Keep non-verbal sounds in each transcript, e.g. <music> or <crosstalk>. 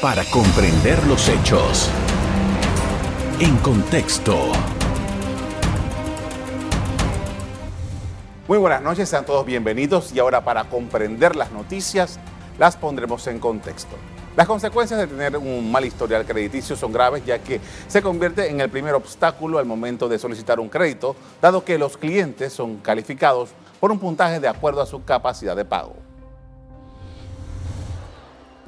para comprender los hechos. En contexto. Muy buenas noches, sean todos bienvenidos y ahora para comprender las noticias las pondremos en contexto. Las consecuencias de tener un mal historial crediticio son graves ya que se convierte en el primer obstáculo al momento de solicitar un crédito, dado que los clientes son calificados por un puntaje de acuerdo a su capacidad de pago.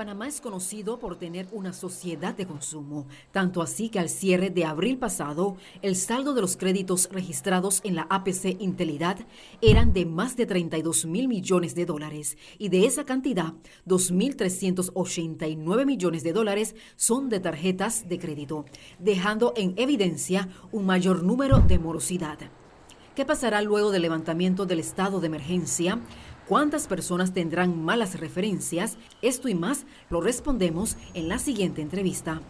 Panamá es conocido por tener una sociedad de consumo, tanto así que al cierre de abril pasado, el saldo de los créditos registrados en la APC Intelidad eran de más de 32 mil millones de dólares y de esa cantidad, 2.389 millones de dólares son de tarjetas de crédito, dejando en evidencia un mayor número de morosidad. ¿Qué pasará luego del levantamiento del estado de emergencia? ¿Cuántas personas tendrán malas referencias? Esto y más lo respondemos en la siguiente entrevista.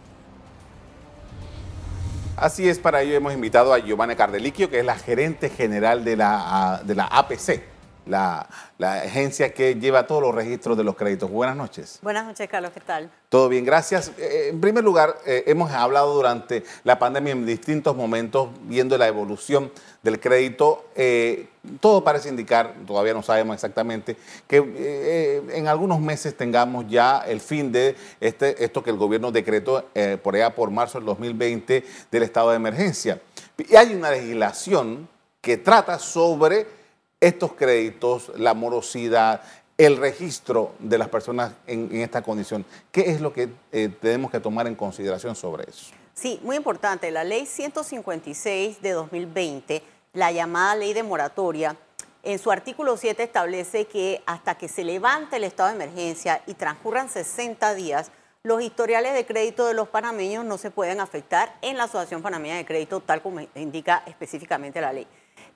Así es, para ello hemos invitado a Giovanna Cardeliquio, que es la gerente general de la, de la APC, la, agencia que lleva todos los registros de los créditos. Buenas noches. Buenas noches, Carlos, ¿qué tal? Todo bien, gracias. Eh, en primer lugar, eh, hemos hablado durante la pandemia en distintos momentos, viendo la evolución del crédito. Eh, todo parece indicar, todavía no sabemos exactamente, que en algunos meses tengamos ya el fin de este, esto que el gobierno decretó por allá por marzo del 2020 del estado de emergencia. Y hay una legislación que trata sobre estos créditos, la morosidad, el registro de las personas en, esta condición. ¿Qué es lo que eh, tenemos que tomar en consideración sobre eso? Sí, muy importante. La ley 156 de 2020, la llamada ley de moratoria, en su artículo 7 establece que hasta que se levante el estado de emergencia y transcurran 60 días, los historiales de crédito de los panameños no se pueden afectar en la Asociación Panameña de Crédito, tal como indica específicamente la ley.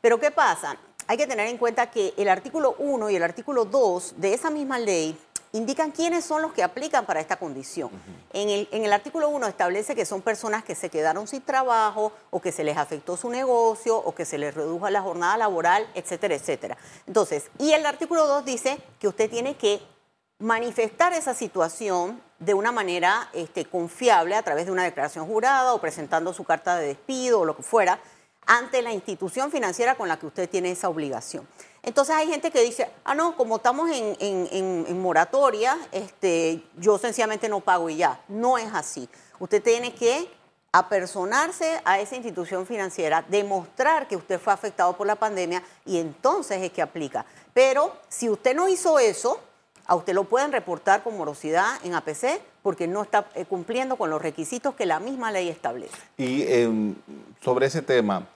Pero ¿qué pasa? Hay que tener en cuenta que el artículo 1 y el artículo 2 de esa misma ley indican quiénes son los que aplican para esta condición. en, el, en el artículo 1 establece que son personas que se quedaron sin trabajo o que se les afectó su negocio o que se les redujo la jornada laboral, etcétera, etcétera. Entonces, y el artículo 2 dice que usted tiene que manifestar esa situación de una manera este, confiable a través de una declaración jurada o presentando su carta de despido o lo que fuera, ante la institución financiera con la que usted tiene esa obligación. Entonces hay gente que dice, ah, no, como estamos en, moratoria, este, yo sencillamente no pago y ya. No es así. Usted tiene que apersonarse a esa institución financiera, demostrar que usted fue afectado por la pandemia y entonces es que aplica. Pero si usted no hizo eso, a usted lo pueden reportar con morosidad en APC porque no está eh, cumpliendo con los requisitos que la misma ley establece. Y em, sobre ese tema,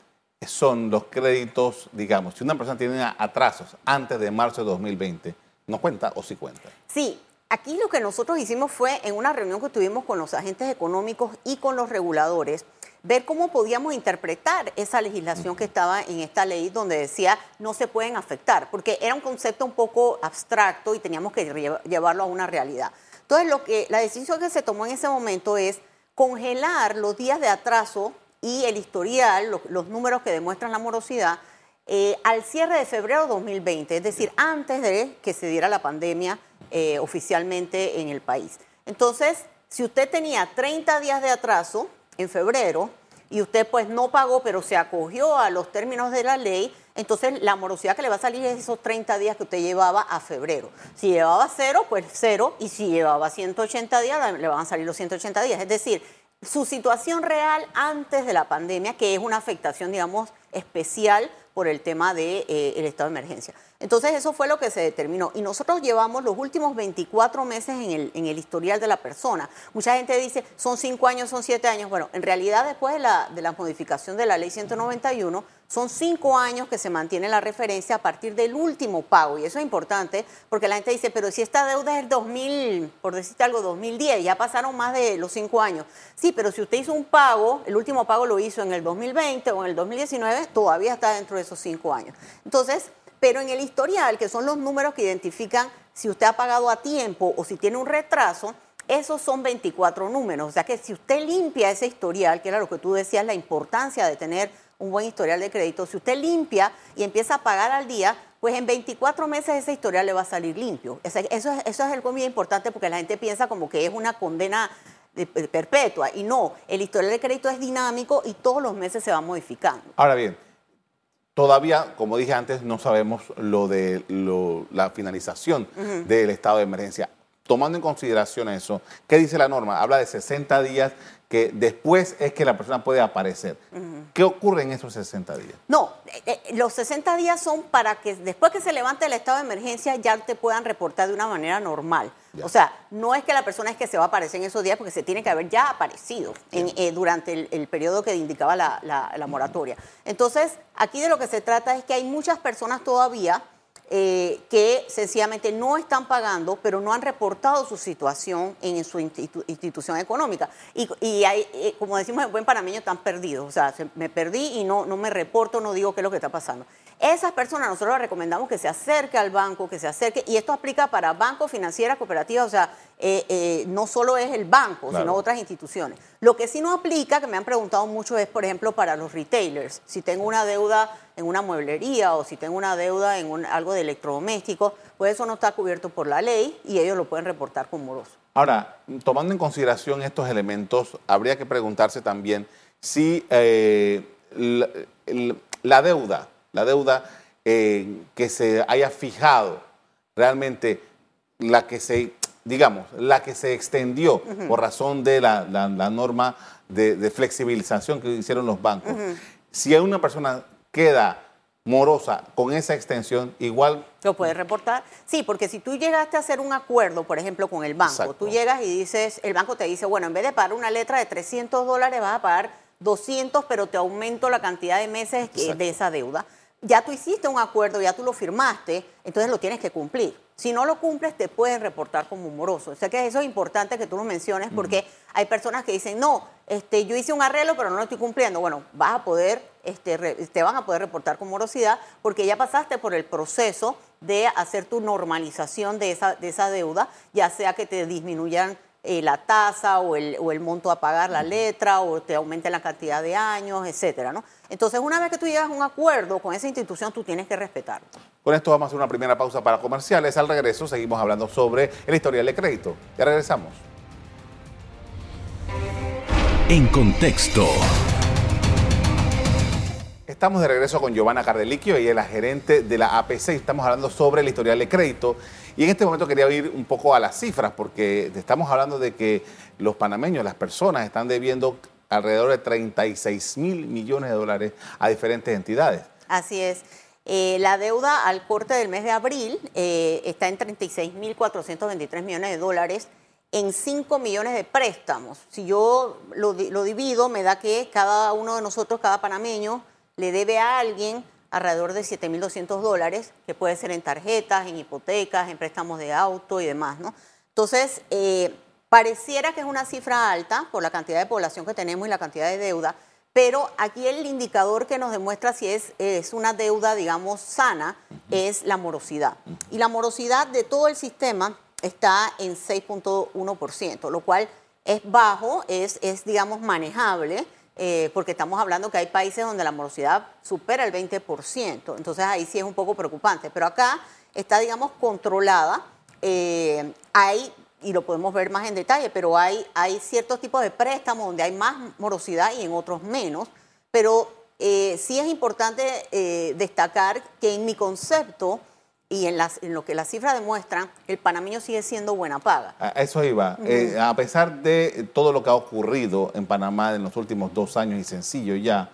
son los créditos, digamos, si una persona tiene atrasos antes de marzo de 2020, ¿no cuenta o sí cuenta? Sí, aquí lo que nosotros hicimos fue en una reunión que tuvimos con los agentes económicos y con los reguladores, ver cómo podíamos interpretar esa legislación que estaba en esta ley donde decía no se pueden afectar, porque era un concepto un poco abstracto y teníamos que llevarlo a una realidad. Entonces, lo que, la decisión que se tomó en ese momento es congelar los días de atraso y el historial, los, números que demuestran la morosidad, eh, al cierre de febrero de 2020, es decir, antes de que se diera la pandemia eh, oficialmente en el país. Entonces, si usted tenía 30 días de atraso en febrero y usted pues no pagó, pero se acogió a los términos de la ley, entonces la morosidad que le va a salir es esos 30 días que usted llevaba a febrero. Si llevaba cero, pues cero, y si llevaba 180 días, le van a salir los 180 días. Es decir, su situación real antes de la pandemia, que es una afectación, digamos, especial por el tema del de, eh, estado de emergencia. Entonces eso fue lo que se determinó. Y nosotros llevamos los últimos 24 meses en el, historial de la persona. Mucha gente dice, son 5 años, son 7 años. Bueno, en realidad después de la, modificación de la ley 191, son 5 años que se mantiene la referencia a partir del último pago. Y eso es importante porque la gente dice, pero si esta deuda es el 2000, por decirte algo, 2010, ya pasaron más de los 5 años. Sí, pero si usted hizo un pago, el último pago lo hizo en el 2020 o en el 2019, todavía está dentro de esos 5 años. Entonces, pero en el historial, que son los números que identifican si usted ha pagado a tiempo o si tiene un retraso, esos son 24 números. O sea que si usted limpia ese historial, que era lo que tú decías, la importancia de tener un buen historial de crédito, si usted limpia y empieza a pagar al día, pues en 24 meses ese historial le va a salir limpio. Eso, es, eso es algo muy importante porque la gente piensa como que es una condena perpetua y no, el historial de crédito es dinámico y todos los meses se va modificando. Ahora bien, todavía, como dije antes, no sabemos lo de la finalización del estado de emergencia. Tomando en consideración eso, ¿qué dice la norma? Habla de 60 días que después es que la persona puede aparecer. ¿Qué ocurre en esos 60 días? No, eh, eh, los 60 días son para que después que se levante el estado de emergencia ya te puedan reportar de una manera normal. O sea, no es que la persona es que se va a aparecer en esos días porque se tiene que haber ya aparecido eh, durante el, periodo que indicaba la moratoria. Entonces, aquí de lo que se trata es que hay muchas personas todavía eh, que sencillamente no están pagando, pero no han reportado su situación en su institución económica. Y, hay, eh, como decimos en buen panameño, están perdidos. O sea, me perdí y no, no me reporto, no digo qué es lo que está pasando. Esas personas nosotros les recomendamos que se acerque al banco, que se acerque, y esto aplica para bancos, financieras, cooperativas, o sea, eh, eh, no solo es el banco, sino otras instituciones. Lo que sí no aplica, que me han preguntado mucho, es, por ejemplo, para los retailers. Si tengo una deuda en una mueblería o si tengo una deuda en algo de electrodoméstico, pues eso no está cubierto por la ley y ellos lo pueden reportar con moroso. Ahora, tomando en consideración estos elementos, habría que preguntarse también si eh, la deuda la deuda eh, que se haya fijado, realmente la que se, digamos, la que se extendió por razón de la, norma de, flexibilización que hicieron los bancos. Si una persona queda morosa con esa extensión, igual... Lo puedes reportar. Sí, porque si tú llegaste a hacer un acuerdo, por ejemplo, con el banco, tú llegas y dices, el banco te dice, bueno, en vez de pagar una letra de 300 dólares, vas a pagar 200, pero te aumento la cantidad de meses de esa deuda ya tú hiciste un acuerdo, ya tú lo firmaste, entonces lo tienes que cumplir. Si no lo cumples, te pueden reportar como moroso. O sea que eso es importante que tú lo menciones porque hay personas que dicen, no, este, yo hice un arreglo, pero no lo estoy cumpliendo. Bueno, vas a poder, este, te van a poder reportar con morosidad porque ya pasaste por el proceso de hacer tu normalización de esa, de esa deuda, ya sea que te disminuyan eh, la tasa o el, o el, monto a pagar la letra o te aumenten la cantidad de años, etcétera, ¿no? Entonces, una vez que tú llegas a un acuerdo con esa institución, tú tienes que respetarlo. Con esto vamos a hacer una primera pausa para comerciales. Al regreso seguimos hablando sobre el historial de crédito. Ya regresamos. En contexto. Estamos de regreso con Giovanna Cardeliquio, ella es la gerente de la APC. Estamos hablando sobre el historial de crédito. Y en este momento quería ir un poco a las cifras, porque estamos hablando de que los panameños, las personas, están debiendo alrededor de 36 mil millones de dólares a diferentes entidades. Así es. Eh, la deuda al corte del mes de abril eh, está en 36 mil 423 millones de dólares en 5 millones de préstamos. Si yo lo divido, me da que cada uno de nosotros, cada panameño, le debe a alguien alrededor de 7.200 dólares, que puede ser en tarjetas, en hipotecas, en préstamos de auto y demás, ¿no? Entonces, eh, Pareciera que es una cifra alta por la cantidad de población que tenemos y la cantidad de deuda, pero aquí el indicador que nos demuestra si es, es una deuda, digamos, sana, es la morosidad. Y la morosidad de todo el sistema está en 6.1%, lo cual es bajo, es, es digamos, manejable, eh, porque estamos hablando que hay países donde la morosidad supera el 20%, entonces ahí sí es un poco preocupante, pero acá está, digamos, controlada. Eh, hay y lo podemos ver más en detalle, pero hay, ciertos tipos de préstamos donde hay más morosidad y en otros menos, pero eh, sí es importante destacar que en mi concepto y en, las, en, lo que las cifras demuestran, el panameño sigue siendo buena paga. A eso iba. Eh, a pesar de todo lo que ha ocurrido en Panamá en los últimos dos años y sencillo ya,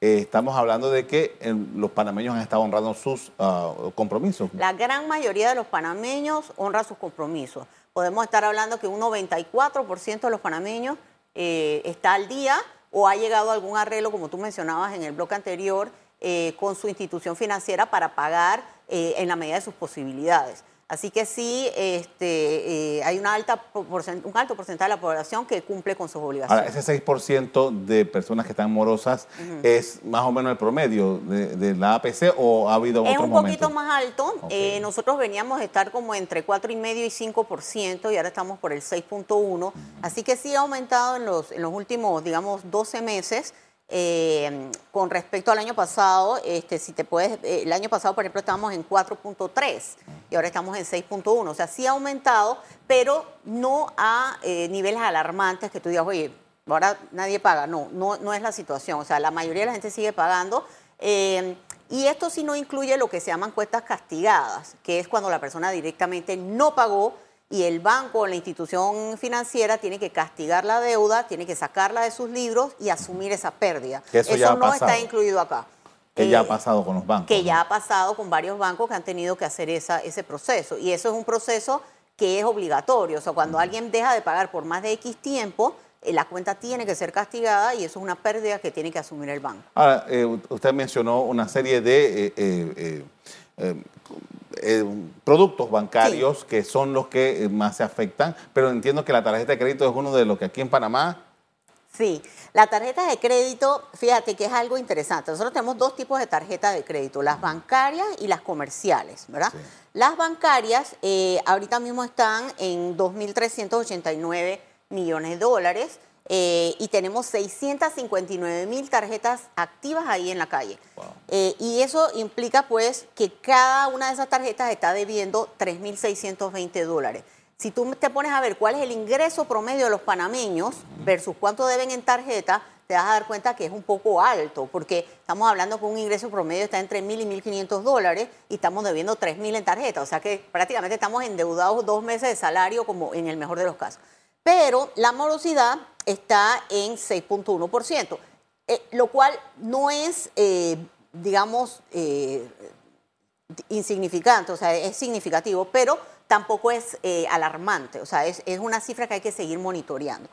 estamos hablando de que los panameños han estado honrando sus ah, compromisos. La gran mayoría de los panameños honra sus compromisos podemos estar hablando que un 94% de los panameños eh, está al día o ha llegado a algún arreglo, como tú mencionabas en el bloque anterior, eh, con su institución financiera para pagar eh, en la medida de sus posibilidades. Así que sí, este, eh, hay una alta un alto porcentaje de la población que cumple con sus obligaciones. Ahora, ese 6% de personas que están morosas es más o menos el promedio de, la APC o ha habido otros Es un poquito más alto. Eh, nosotros veníamos a estar como entre 4,5 y 5% y ahora estamos por el 6.1%. Así que sí ha aumentado en los, en los últimos, digamos, 12 meses. Eh, con respecto al año pasado, este, si te puedes, eh, el año pasado, por ejemplo, estábamos en 4.3 y ahora estamos en 6.1. O sea, sí ha aumentado, pero no a eh, niveles alarmantes que tú digas, oye, ahora nadie paga. No, no, no es la situación. O sea, la mayoría de la gente sigue pagando. y esto sí no incluye lo que se llaman cuentas castigadas, que es cuando la persona directamente no pagó y el banco o la institución financiera tiene que castigar la deuda, tiene que sacarla de sus libros y asumir esa pérdida. eso, no está incluido acá. Que ya ha eh, pasado con los bancos. Que ya ha pasado con varios bancos que han tenido que hacer esa, ese proceso. Y eso es un proceso que es obligatorio. O sea, cuando alguien deja de pagar por más de X tiempo, eh, la cuenta tiene que ser castigada y eso es una pérdida que tiene que asumir el banco. Ahora, eh, usted mencionó una serie de eh, productos bancarios que son los que eh, más se afectan, pero entiendo que la tarjeta de crédito es uno de los que aquí en Panamá... Sí, la tarjeta de crédito, fíjate que es algo interesante. Nosotros tenemos dos tipos de tarjetas de crédito, las bancarias y las comerciales, ¿verdad? Las bancarias eh, ahorita mismo están en 2.389 millones de dólares eh, y tenemos 659 mil tarjetas activas ahí en la calle. Eh, y eso implica pues que cada una de esas tarjetas está debiendo 3.620 dólares. Si tú te pones a ver cuál es el ingreso promedio de los panameños versus cuánto deben en tarjeta, te vas a dar cuenta que es un poco alto, porque estamos hablando que un ingreso promedio está entre 1.000 y 1.500 dólares y estamos debiendo 3.000 en tarjeta. O sea que prácticamente estamos endeudados dos meses de salario como en el mejor de los casos pero la morosidad está en 6.1%, eh, lo cual no es, eh, digamos, eh, insignificante, o sea, es significativo, pero tampoco es alarmante, o sea, es, es, una cifra que hay que seguir monitoreando.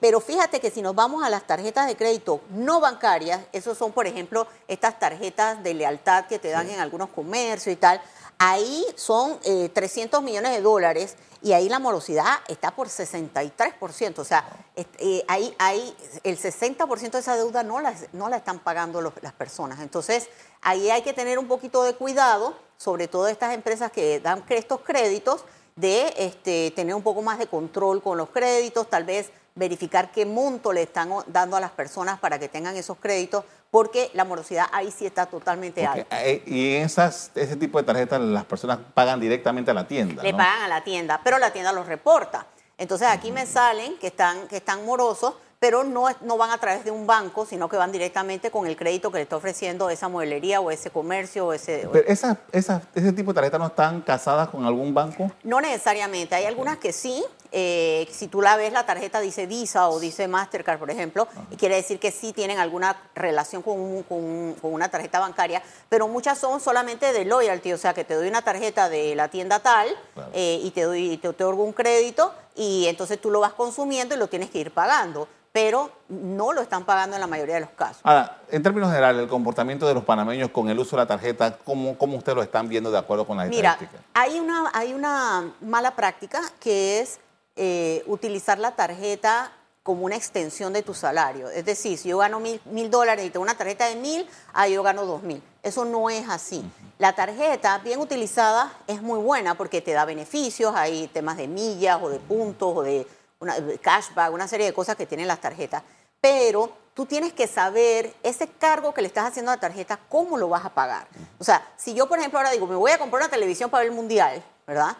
Pero fíjate que si nos vamos a las tarjetas de crédito no bancarias, esos son, por ejemplo, estas tarjetas de lealtad que te dan en algunos comercios y tal, ahí son 300 millones de dólares y ahí la morosidad está por 63%. O sea, eh, ahí, ahí el 60% de esa deuda no la, no la están pagando las personas. Entonces, ahí hay que tener un poquito de cuidado, sobre todo estas empresas que dan estos créditos, de este, tener un poco más de control con los créditos, tal vez verificar qué monto le están dando a las personas para que tengan esos créditos, porque la morosidad ahí sí está totalmente alta. Eh, y esas, ese tipo de tarjetas las personas pagan directamente a la tienda. Le pagan a la tienda, pero la tienda los reporta. Entonces aquí me salen que están, que están morosos, pero no, no van a través de un banco, sino que van directamente con el crédito que le está ofreciendo esa modelería o ese comercio o ese... Pero esas, ese tipo de tarjetas no están casadas con algún banco? No necesariamente, hay algunas que sí. Eh, si tú la ves, la tarjeta dice Visa o dice Mastercard, por ejemplo, y quiere decir que sí tienen alguna relación con, con, una tarjeta bancaria, pero muchas son solamente de loyalty, o sea, que te doy una tarjeta de la tienda tal eh, y te, doy, te otorgo un crédito y entonces tú lo vas consumiendo y lo tienes que ir pagando pero no lo están pagando en la mayoría de los casos. Ahora, en términos generales, el comportamiento de los panameños con el uso de la tarjeta, ¿cómo, cómo ustedes lo están viendo de acuerdo con la Mira, hay una, hay una mala práctica que es eh, utilizar la tarjeta como una extensión de tu salario. Es decir, si yo gano mil, mil dólares y tengo una tarjeta de mil, ah, yo gano dos mil. Eso no es así. La tarjeta bien utilizada es muy buena porque te da beneficios, hay temas de millas o de puntos o de una, cashback, una serie de cosas que tienen las tarjetas. Pero tú tienes que saber ese cargo que le estás haciendo a la tarjeta, cómo lo vas a pagar. O sea, si yo, por ejemplo, ahora digo, me voy a comprar una televisión para ver el mundial, ¿verdad?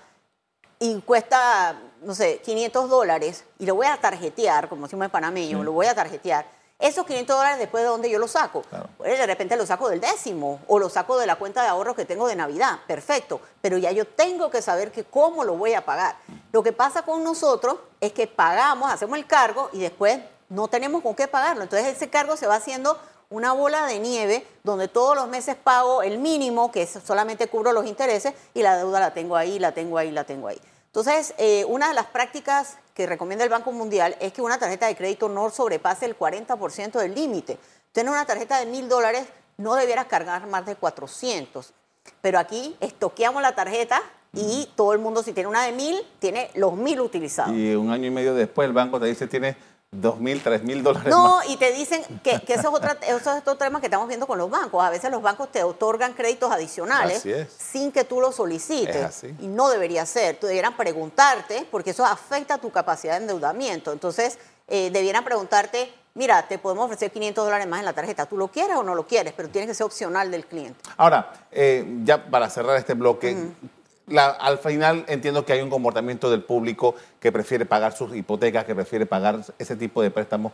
Y cuesta, no sé, 500 dólares y lo voy a tarjetear, como si me panameño, lo voy a tarjetear esos 500 dólares después de dónde yo los saco. Pues de repente los saco del décimo o los saco de la cuenta de ahorro que tengo de Navidad. Perfecto. Pero ya yo tengo que saber que cómo lo voy a pagar. Lo que pasa con nosotros es que pagamos, hacemos el cargo y después no tenemos con qué pagarlo. Entonces ese cargo se va haciendo una bola de nieve donde todos los meses pago el mínimo, que solamente cubro los intereses, y la deuda la tengo ahí, la tengo ahí, la tengo ahí. Entonces, eh, una de las prácticas que recomienda el Banco Mundial es que una tarjeta de crédito no sobrepase el 40% del límite. Tener una tarjeta de mil dólares no debieras cargar más de 400. Pero aquí estoqueamos la tarjeta y todo el mundo, si tiene una de mil, tiene los mil utilizados. Y un año y medio después el banco te dice tiene dos mil, tres mil dólares. No, y te dicen que, eso, es otra, <laughs> eso es otro tema que estamos viendo con los bancos. A veces los bancos te otorgan créditos adicionales sin que tú los solicites. Y no debería ser. Tú debieran preguntarte porque eso afecta tu capacidad de endeudamiento. Entonces, eh, debieran preguntarte, mira, te podemos ofrecer 500 dólares más en la tarjeta, ¿tú lo quieres o no lo quieres? Pero tiene que ser opcional del cliente. Ahora, eh, ya para cerrar este bloque, la- al final entiendo que hay un comportamiento del público que prefiere pagar sus hipotecas, que prefiere pagar ese tipo de préstamos.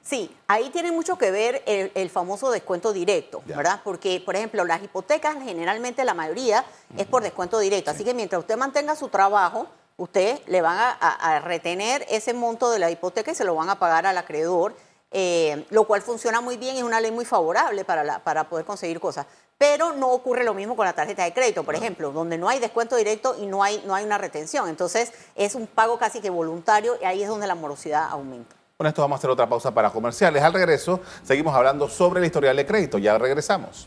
Sí, ahí tiene mucho que ver el, el famoso descuento directo, Ya. ¿verdad? Porque, por ejemplo, las hipotecas, generalmente la mayoría es por descuento directo. Así que mientras usted mantenga su trabajo, usted le van a, a- a retener ese monto de la hipoteca y se lo van a pagar al acreedor, eh, lo cual funciona muy bien, es una ley muy favorable para, la- para poder conseguir cosas. Pero no ocurre lo mismo con la tarjeta de crédito, por ejemplo, donde no hay descuento directo y no hay, no hay una retención. Entonces, es un pago casi que voluntario y ahí es donde la morosidad aumenta. Con esto vamos a hacer otra pausa para comerciales. Al regreso, seguimos hablando sobre el historial de crédito. Ya regresamos.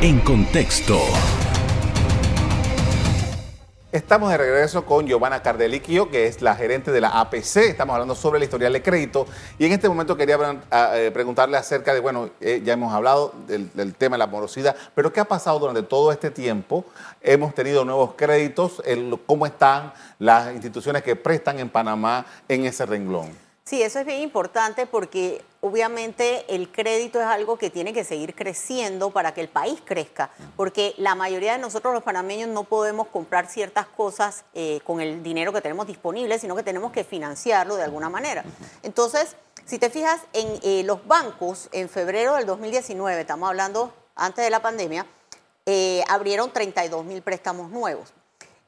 En contexto. Estamos de regreso con Giovanna Cardeliquio, que es la gerente de la APC. Estamos hablando sobre el historial de crédito. Y en este momento quería pre- a- eh, preguntarle acerca de, bueno, eh, ya hemos hablado del, tema de la morosidad, pero ¿qué ha pasado durante todo este tiempo? Hemos tenido nuevos créditos. ¿Cómo están las instituciones que prestan en Panamá en ese renglón? Sí, eso es bien importante porque obviamente el crédito es algo que tiene que seguir creciendo para que el país crezca, porque la mayoría de nosotros los panameños no podemos comprar ciertas cosas eh, con el dinero que tenemos disponible, sino que tenemos que financiarlo de alguna manera. Entonces, si te fijas en eh, los bancos, en febrero del 2019, estamos hablando antes de la pandemia, eh, abrieron 32 mil préstamos nuevos.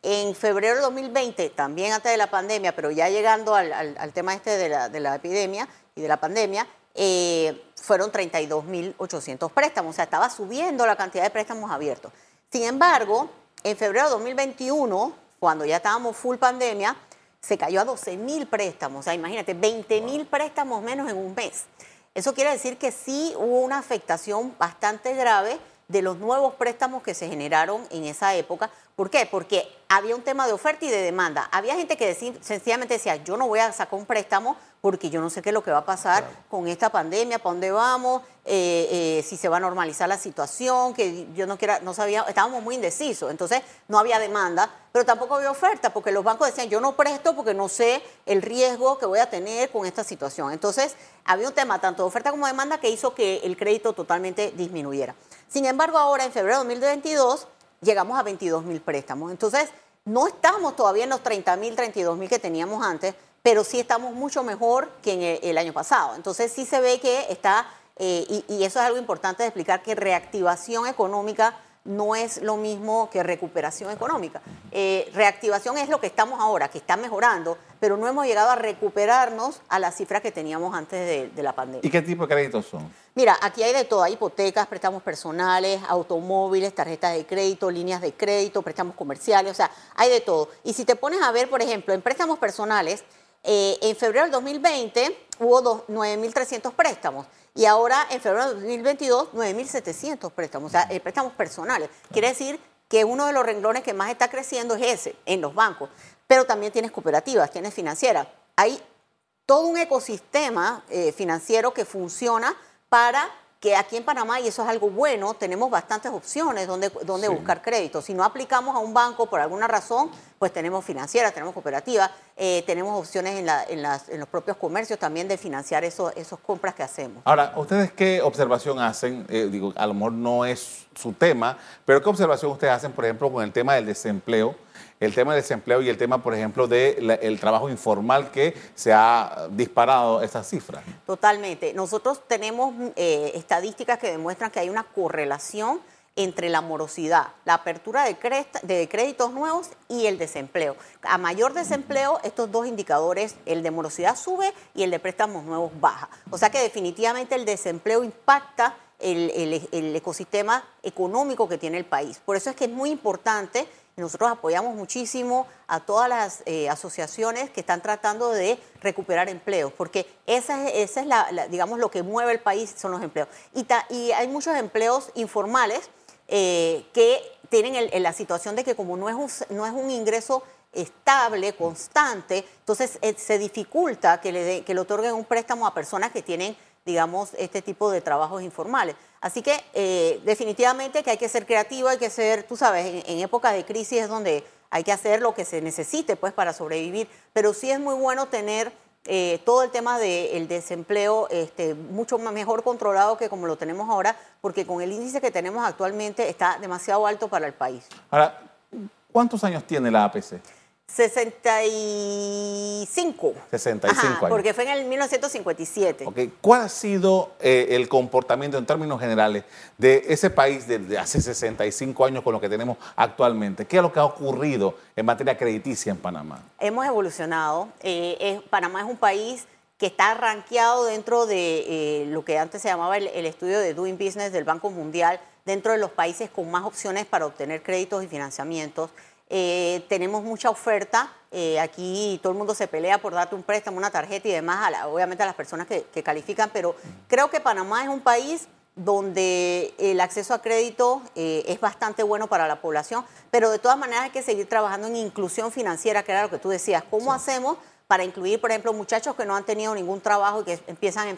En febrero de 2020, también antes de la pandemia, pero ya llegando al, al- al tema este de la, de la epidemia y de la pandemia, eh, fueron 32.800 préstamos, o sea, estaba subiendo la cantidad de préstamos abiertos. Sin embargo, en febrero de 2021, cuando ya estábamos full pandemia, se cayó a 12.000 préstamos, o sea, imagínate, 20.000 préstamos menos en un mes. Eso quiere decir que sí hubo una afectación bastante grave de los nuevos préstamos que se generaron en esa época. ¿Por qué? Porque había un tema de oferta y de demanda. Había gente que sencillamente decía, yo no voy a sacar un préstamo porque yo no sé qué es lo que va a pasar con esta pandemia, para dónde vamos, eh, eh, si se va a normalizar la situación, que yo no quiera, no sabía, estábamos muy indecisos. Entonces no había demanda, pero tampoco había oferta, porque los bancos decían, yo no presto porque no sé el riesgo que voy a tener con esta situación. Entonces había un tema tanto de oferta como de demanda que hizo que el crédito totalmente disminuyera. Sin embargo, ahora en febrero de 2022 llegamos a 22 mil préstamos. Entonces, no estamos todavía en los 30 mil, 32 mil que teníamos antes, pero sí estamos mucho mejor que en el, el año pasado. Entonces, sí se ve que está, eh, y, y eso es algo importante de explicar, que reactivación económica no es lo mismo que recuperación económica. Eh, reactivación es lo que estamos ahora, que está mejorando, pero no hemos llegado a recuperarnos a las cifras que teníamos antes de, de la pandemia. ¿Y qué tipo de créditos son? Mira, aquí hay de todo, hay hipotecas, préstamos personales, automóviles, tarjetas de crédito, líneas de crédito, préstamos comerciales, o sea, hay de todo. Y si te pones a ver, por ejemplo, en préstamos personales, eh, en febrero del 2020 hubo dos- 9.300 préstamos y ahora en febrero del 2022 9.700 préstamos, o sea, eh, préstamos personales. Quiere decir que uno de los renglones que más está creciendo es ese, en los bancos, pero también tienes cooperativas, tienes financieras. Hay todo un ecosistema eh, financiero que funciona para que aquí en Panamá, y eso es algo bueno, tenemos bastantes opciones donde, donde Sí. buscar crédito. Si no aplicamos a un banco por alguna razón, pues tenemos financieras, tenemos cooperativas, eh, tenemos opciones en, la- en las- en los propios comercios también de financiar eso- esos compras que hacemos. Ahora, ¿ustedes qué observación hacen? Eh, digo, a lo mejor no es su tema, pero ¿qué observación ustedes hacen, por ejemplo, con el tema del desempleo? El tema del desempleo y el tema, por ejemplo, del trabajo informal que se ha disparado esa cifra. Totalmente. Nosotros tenemos eh, estadísticas que demuestran que hay una correlación entre la morosidad, la apertura de, de créditos nuevos y el desempleo. A mayor desempleo, estos dos indicadores, el de morosidad sube y el de préstamos nuevos baja. O sea que definitivamente el desempleo impacta el, ecosistema económico que tiene el país. Por eso es que es muy importante, nosotros apoyamos muchísimo a todas las eh, asociaciones que están tratando de recuperar empleos, porque esa es, la, digamos, lo que mueve el país, son los empleos. Y, hay muchos empleos informales eh, que tienen la situación de que como no es un, no es un ingreso estable, constante, entonces eh, se dificulta que le, de- que le otorguen un préstamo a personas que tienen, digamos, este tipo de trabajos informales. Así que eh, definitivamente que hay que ser creativo, hay que ser, tú sabes, en, en épocas de crisis es donde hay que hacer lo que se necesite pues para sobrevivir, pero sí es muy bueno tener eh, todo el tema del desempleo este, mucho mejor controlado que como lo tenemos ahora, porque con el índice que tenemos actualmente está demasiado alto para el país. Ahora, ¿cuántos años tiene la APC? 65. 65 años. Porque fue en el 1957. Okay. ¿Cuál ha sido eh, el comportamiento en términos generales de ese país desde hace 65 años con lo que tenemos actualmente? ¿Qué es lo que ha ocurrido en materia crediticia en Panamá? Hemos evolucionado. Eh, Panamá es un país que está rankeado dentro de eh, lo que antes se llamaba el, el estudio de Doing Business del Banco Mundial, dentro de los países con más opciones para obtener créditos y financiamientos. Eh, tenemos mucha oferta. Eh, aquí todo el mundo se pelea por darte un préstamo, una tarjeta y demás, obviamente a las personas que, califican, pero creo que Panamá es un país donde el acceso a crédito eh, es bastante bueno para la población, pero de todas maneras hay que seguir trabajando en inclusión financiera, que era lo que tú decías. ¿Cómo hacemos para incluir, por ejemplo, muchachos que no han tenido ningún trabajo y que empiezan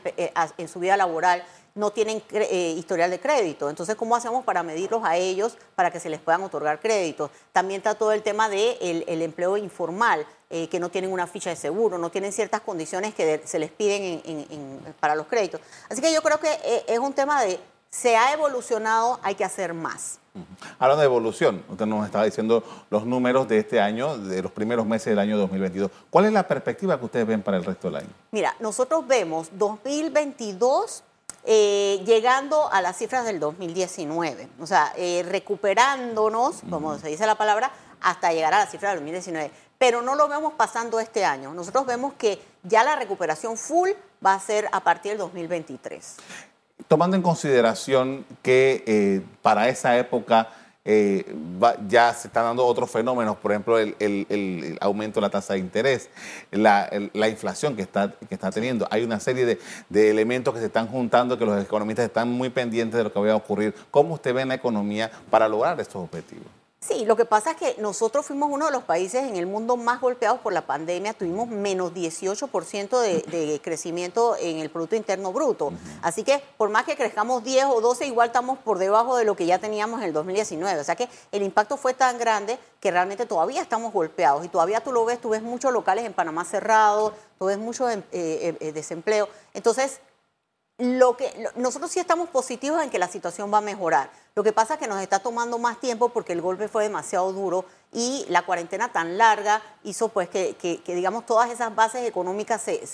en su vida laboral no tienen eh, historial de crédito. Entonces, ¿cómo hacemos para medirlos a ellos para que se les puedan otorgar créditos? También está todo el tema del de el empleo informal, eh, que no tienen una ficha de seguro, no tienen ciertas condiciones que se les piden para los créditos. Así que yo creo que eh, es un tema de, se ha evolucionado, hay que hacer más. Hablando de evolución, usted nos estaba diciendo los números de este año, de los primeros meses del año 2022. ¿Cuál es la perspectiva que ustedes ven para el resto del año? Mira, nosotros vemos 2022 eh, llegando a las cifras del 2019, o sea, eh, recuperándonos, como se dice la palabra, hasta llegar a la cifra del 2019. Pero no lo vemos pasando este año. Nosotros vemos que ya la recuperación full va a ser a partir del 2023. Tomando en consideración que eh, para esa época eh, ya se están dando otros fenómenos, por ejemplo, el, aumento de la tasa de interés, la, inflación que está, que está teniendo. Hay una serie de, de, elementos que se están juntando que los economistas están muy pendientes de lo que va a ocurrir. ¿Cómo usted ve en la economía para lograr estos objetivos? Sí, lo que pasa es que nosotros fuimos uno de los países en el mundo más golpeados por la pandemia, tuvimos menos 18% de, de, crecimiento en el Producto Interno Bruto. Así que por más que crezcamos 10 o 12, igual estamos por debajo de lo que ya teníamos en el 2019. O sea que el impacto fue tan grande que realmente todavía estamos golpeados y todavía tú lo ves, tú ves muchos locales en Panamá cerrados, tú ves mucho eh, eh, eh, desempleo. Entonces, lo que, nosotros sí estamos positivos en que la situación va a mejorar. Lo que pasa es que nos está tomando más tiempo porque el golpe fue demasiado duro y la cuarentena tan larga hizo pues que, digamos, todas esas bases económicas se,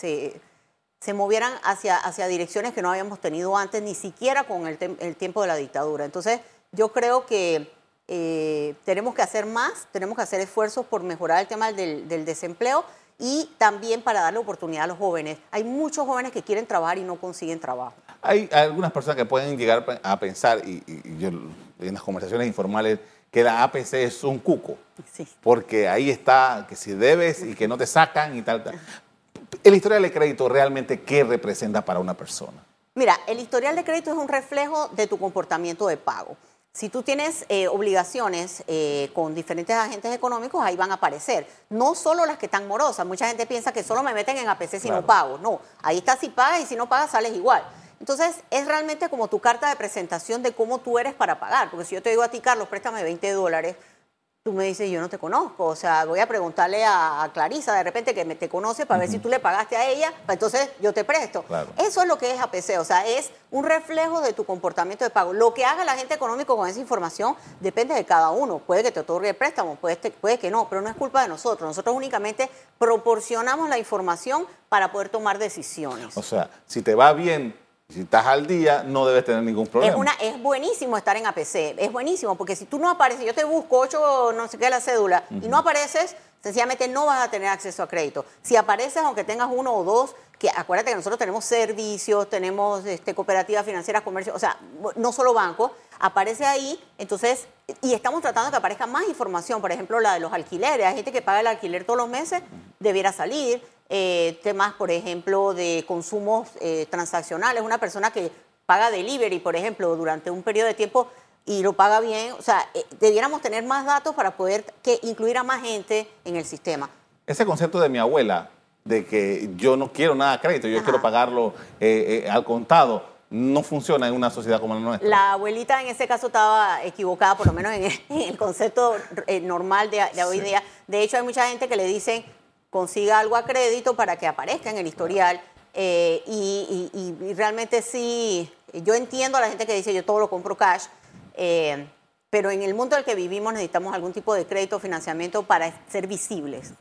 se, movieran hacia, hacia direcciones que no habíamos tenido antes, ni siquiera con el, tiempo de la dictadura. Entonces, yo creo que eh, tenemos que hacer más, tenemos que hacer esfuerzos por mejorar el tema del, del desempleo y también para darle oportunidad a los jóvenes. Hay muchos jóvenes que quieren trabajar y no consiguen trabajo. Hay, algunas personas que pueden llegar a pensar, y, yo en las conversaciones informales, que la APC es un cuco. Sí. Porque ahí está que si debes y que no te sacan y tal, tal. El historial de crédito realmente, ¿qué representa para una persona? Mira, el historial de crédito es un reflejo de tu comportamiento de pago. Si tú tienes eh, obligaciones eh, con diferentes agentes económicos, ahí van a aparecer. No solo las que están morosas. Mucha gente piensa que solo me meten en APC si no pago. No, ahí está si pagas y si no pagas sales igual. Entonces, es realmente como tu carta de presentación de cómo tú eres para pagar. Porque si yo te digo a ti, Carlos, préstame 20 dólares, tú me dices, yo no te conozco, o sea, voy a preguntarle a, Clarisa de repente que me te conoce para ver si tú le pagaste a ella, pues entonces yo te presto. Eso es lo que es APC, o sea, es un reflejo de tu comportamiento de pago. Lo que haga el agente económico con esa información depende de cada uno. Puede que te otorgue el préstamo, puede, puede que no, pero no es culpa de nosotros. Nosotros únicamente proporcionamos la información para poder tomar decisiones. O sea, si te va bien si estás al día, no debes tener ningún problema. Es, una, es buenísimo estar en APC, es buenísimo, porque si tú no apareces, yo te busco 8, no sé qué, la cédula, y no apareces, sencillamente no vas a tener acceso a crédito. Si apareces, aunque tengas uno o dos, que acuérdate que nosotros tenemos servicios, tenemos este, cooperativas financieras, comercio, o sea, no solo bancos, aparece ahí, entonces, y estamos tratando de que aparezca más información, por ejemplo, la de los alquileres, hay gente que paga el alquiler todos los meses, debiera salir, eh, temas, por ejemplo, de consumos eh, transaccionales. Una persona que paga delivery, por ejemplo, durante un periodo de tiempo y lo paga bien. O sea, eh, debiéramos tener más datos para poder que incluir a más gente en el sistema. Ese concepto de mi abuela, de que yo no quiero nada de crédito, yo quiero pagarlo al contado, no funciona en una sociedad como la nuestra. La abuelita en ese caso estaba equivocada, por lo menos en el, <laughs> concepto eh, normal de, hoy día. De hecho, hay mucha gente que le dicen consiga algo a crédito para que aparezca en el historial. Eh, y, realmente sí, yo entiendo a la gente que dice yo todo lo compro cash, eh, pero en el mundo en el que vivimos necesitamos algún tipo de crédito o financiamiento para ser visibles.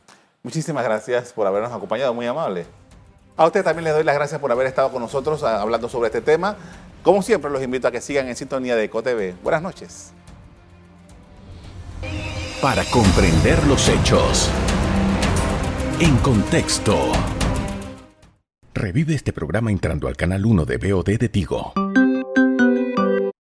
Muchísimas gracias por habernos acompañado, muy amable. A usted también les doy las gracias por haber estado con nosotros ah, hablando sobre este tema. Como siempre, los invito a que sigan en sintonía de EcoTV. Buenas noches. Para comprender los hechos. En contexto. Revive este programa entrando al canal 1 de BOD de Tigo.